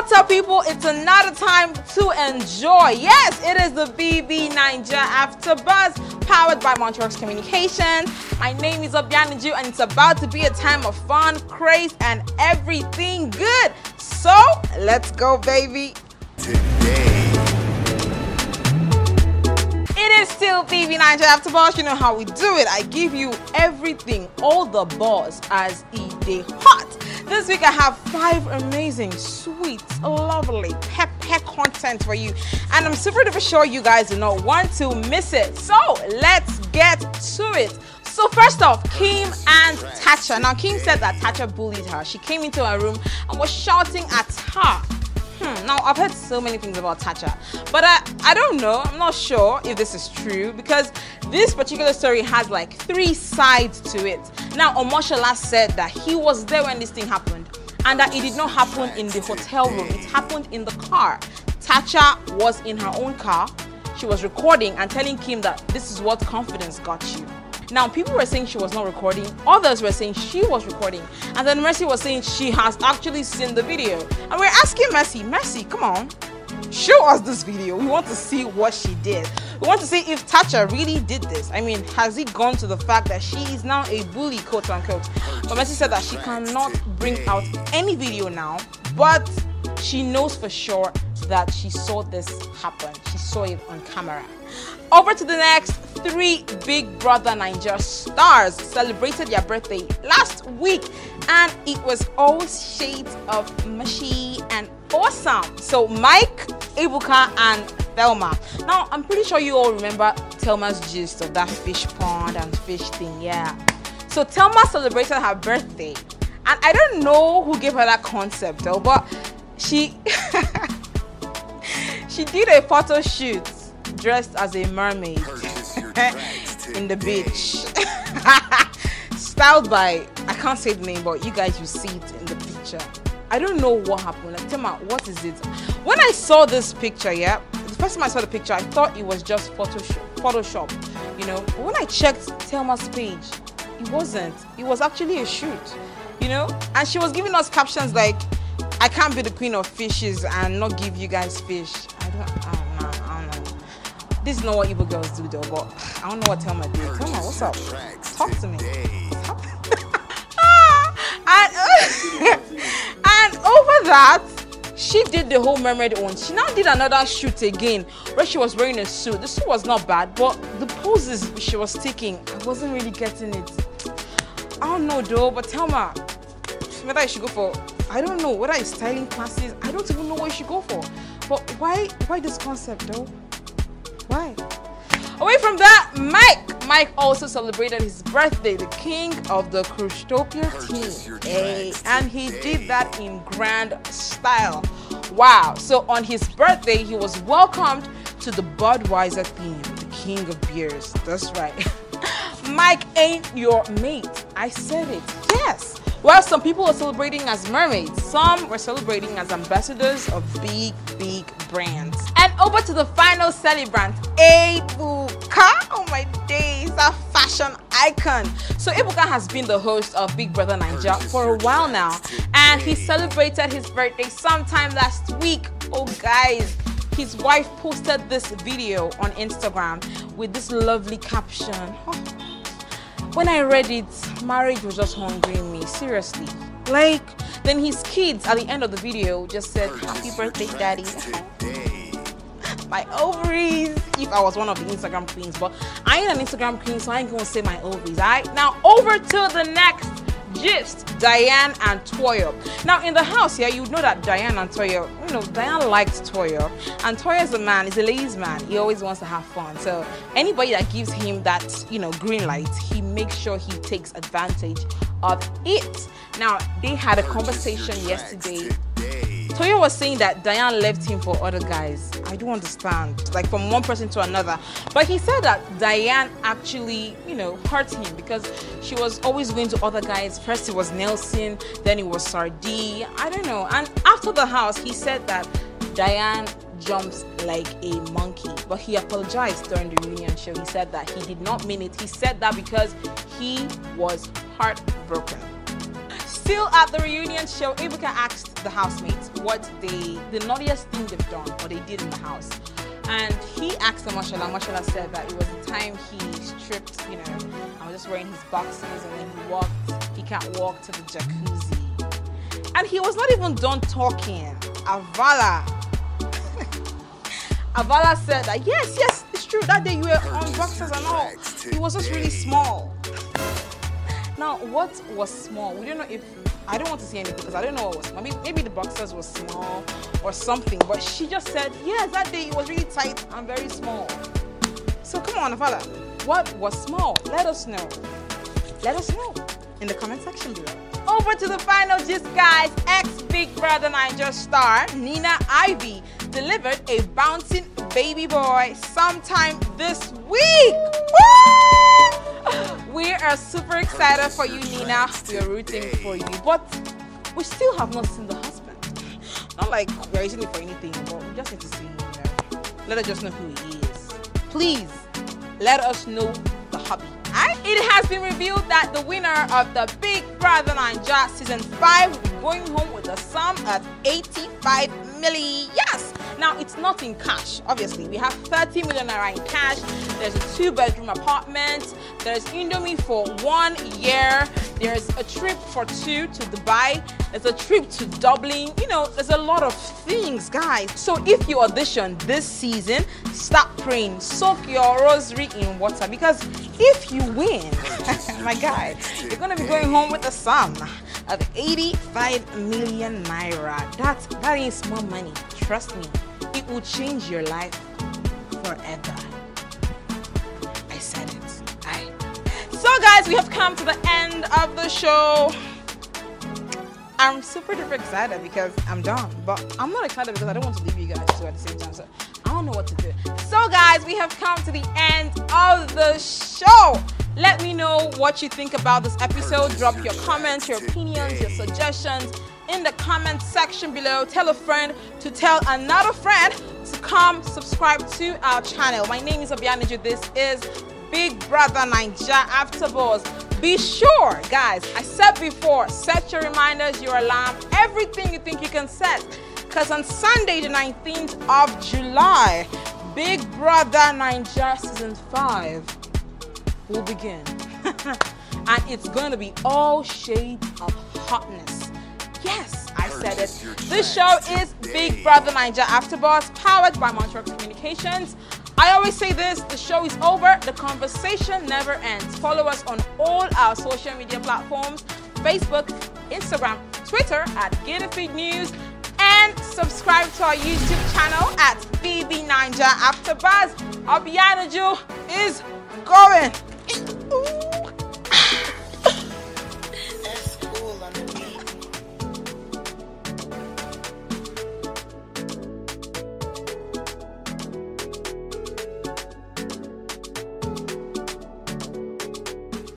What's up, people? It's another time to enjoy. Yes, it is the BBNaija After Buzz, powered by Montreal Communications. My name is Obianuju, and it's about to be a time of fun, craze, and everything good. So let's go, baby. Today, It is still BBNaija After Buzz. You know how we do it. I give you everything, all the buzz as it day hot. This week I have five amazing, sweet, lovely, pep pep content for you, and I'm super duper sure you guys do not want to miss it. So let's get to it. So first off, Kim and Tacha. Now Kim said that Tacha bullied her. She came into her room and was shouting at her. Hmm, now I've heard so many things about Tacha, but I, I don't know. I'm not sure if this is true because this particular story has like three sides to it. Now Omashola said that he was there when this thing happened and that it did not happen in the hotel room. It happened in the car. Tacha was in her own car. She was recording and telling Kim that this is what confidence got you. Now, people were saying she was not recording, others were saying she was recording, and then Mercy was saying she has actually seen the video. And we're asking Mercy, Mercy, come on, show us this video. We want to see what she did. We want to see if Tacha really did this. I mean, has it gone to the fact that she is now a bully, quote unquote? But Mercy said that she cannot bring out any video now, but she knows for sure that she saw this happen. She saw it on camera. Over to the next three Big Brother Nigeria stars celebrated their birthday last week, and it was all shades of mushy and awesome. So, Mike, Ebuka, and Thelma. Now, I'm pretty sure you all remember Thelma's gist of that fish pond and fish thing, yeah. So, Thelma celebrated her birthday, and I don't know who gave her that concept though, but she she did a photo shoot dressed as a mermaid purchase your tracks in the beach. Styled by I can't say the name, but you guys will see it in the picture. I don't know what happened. Like, tell me what is it? When I saw this picture, yeah, the first time I saw the picture, I thought it was just Photoshop, Photoshop, you know. But when I checked Thelma's page, it wasn't. It was actually a shoot, you know. And she was giving us captions like, "I can't be the queen of fishes and not give you guys fish." I don't, I don't know. I don't know. This is not what Igbo girls do though, but I don't know what Thelma did. Thelma, what's up? Talk to me. and, and over that, she did the whole mermaid one. She now did another shoot again where she was wearing a suit. The suit was not bad, but the poses she was taking, I wasn't really getting it. I don't know though, but tell me whether I should go for I don't know whether it's styling classes. I don't even know what you should go for. But why why this concept though? Why? Away from that, Mike. Mike also celebrated his birthday, the king of the Purchase team. Hey, eh, and he today. did that in grand style. Wow. So on his birthday, he was welcomed to the Budweiser theme, the king of beers. That's right. Mike ain't your mate. I said it. Yes. Well, some people are celebrating as mermaids. Some were celebrating as ambassadors of big, big brands. And over to the final celebrant, Ebuka. Oh my days, a fashion icon. So Ebuka has been the host of Big Brother Nigeria for a while now, and he celebrated his birthday sometime last week. Oh guys, his wife posted this video on Instagram with this lovely caption. Oh, when I read it, marriage was just hungry in me. Seriously. Like, then his kids at the end of the video just said, Happy birthday, daddy. My ovaries. If I was one of the Instagram queens, but I ain't an Instagram queen, so I ain't gonna say my ovaries. Alright? Now over to the next gist. Diane and Tuoyo. Now in the house here, you know that Diane and Tuoyo, you know, Diane liked Tuoyo. And Tuoyo's a man, he's a ladies man. He always wants to have fun. So anybody that gives him that, you know, green light, he makes sure he takes advantage of it. Now they had a conversation yesterday. Tuoyo was saying that Diane left him for other guys. I don't understand. Like from one person to another. But he said that Diane actually, you know, hurt him because she was always going to other guys. First it was Nelson, then it was Sir Dee. I don't know. And after the house, he said that Diane jumps like a monkey. But he apologized during the reunion show. He said that he did not mean it. He said that because he was heartbroken. Still at the reunion show, Ebuka asked the housemates what they, the naughtiest thing they've done or they did in the house. And he asked the Omashola. Omashola said that it was the time he stripped, you know, I was just wearing his boxes and then he walked, he can't walk to the jacuzzi. And he was not even done talking. Avala. Avala said that, yes, yes, it's true. That day you were on boxes and all. He was just really small. Now, what was small? We don't know if I don't want to say anything because I don't know what was small. Maybe, maybe the boxers were small or something. But she just said, yes, that day it was really tight and very small. So come on, Avala. What was small? Let us know. Let us know in the comment section below. Over to the final gist, guys. Ex Big Brother Naija star Nina Ivy delivered a bouncing baby boy sometime this week. We are super excited for you, Nina. We are rooting for you, but we still have not seen the husband. Not like we're using it for anything, but we just need to see him. Let us just know who he is. Please let us know the. Alright? It has been revealed that the winner of the Big Brother Naija season 5 will be going home with a sum of 85 million. Yes! Now it's not in cash, obviously. We have 30 million naira in cash. There's a two-bedroom apartment. There's Indomie for one year. There's a trip for two to Dubai. There's a trip to Dublin. You know, there's a lot of things, guys. So if you audition this season, start praying. Soak your rosary in water because if you win, my guy, you're gonna be going home with a sum of 85 million naira. That's that ain't small money. Trust me, it will change your life forever. I said it. I. So, guys, we have come to the end of the show. I'm super duper excited because I'm done, but I'm not excited because I don't want to leave you guys too at the same time. So I don't know what to do. So, guys, we have come to the end of the show. Let me know what you think about this episode. Drop your comments, your opinions, your suggestions in the comment section below. Tell a friend to tell another friend to come subscribe to our channel. My name is Obianuju. This is Big Brother Naija After Balls. Be sure, guys, I said before, set your reminders, your alarm, everything you think you can set. Because on Sunday, the 19th of July, Big Brother Naija Season 5 will begin. and it's going to be all shades of hotness. Yes, I said it. This show is Big Brother Naija After Boss, powered by Montreal Communications. I always say this the show is over, the conversation never ends. Follow us on all our social media platforms Facebook, Instagram, Twitter at Feed News, and subscribe to our YouTube channel at BBNaija After Buzz. Obianuju is going.